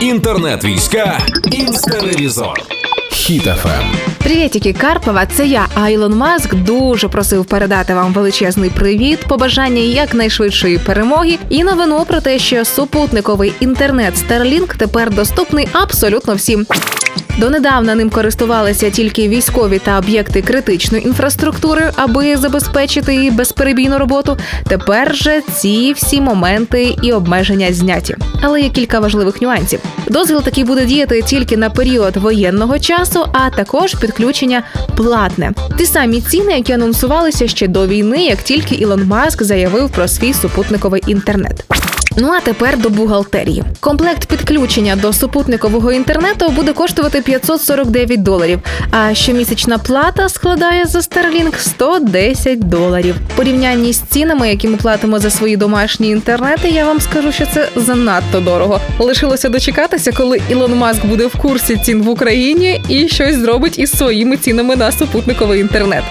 Інтернет-війська. Інстеревізор. Хіт-ФМ. Привітики, Карпова, це я, а Ілон Маск дуже просив передати вам величезний привіт, побажання якнайшвидшої перемоги і новину про те, що супутниковий інтернет Starlink тепер доступний абсолютно всім. Донедавна ним користувалися тільки військові та об'єкти критичної інфраструктури, аби забезпечити її безперебійну роботу. Тепер же ці всі моменти і обмеження зняті. Але є кілька важливих нюансів. Дозвіл такий буде діяти тільки на період воєнного часу, а також підключення платне. Ті самі ціни, які анонсувалися ще до війни, як тільки Ілон Маск заявив про свій супутниковий інтернет. Ну а тепер до бухгалтерії. Комплект підключення до супутникового інтернету буде коштувати 549 доларів. А щомісячна плата складає за Starlink 110 доларів. В порівнянні з цінами, які ми платимо за свої домашні інтернети, я вам скажу, що це занадто дорого. Лишилося дочекатися, коли Ілон Маск буде в курсі цін в Україні і щось зробить із своїми цінами на супутниковий інтернет.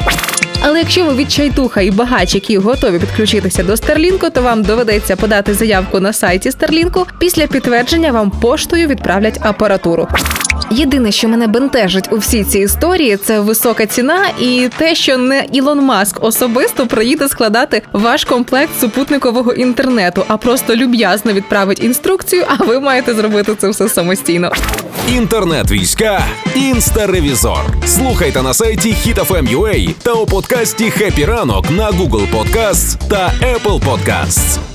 Але якщо ви відчайтуха і багач, які готові підключитися до Старлінку, то вам доведеться подати заявку на сайті Старлінку. Після підтвердження вам поштою відправлять апаратуру. Єдине, що мене бентежить у всій цій історії, це висока ціна і те, що не Ілон Маск особисто приїде складати ваш комплект супутникового інтернету, а просто люб'язно відправить інструкцію. А ви маєте зробити це все самостійно. Інтернет-війська інстаревізор. Слухайте на сайті HitFM.ua та у подкасті «Хеппі ранок» на Google Podcasts та Apple Podcasts.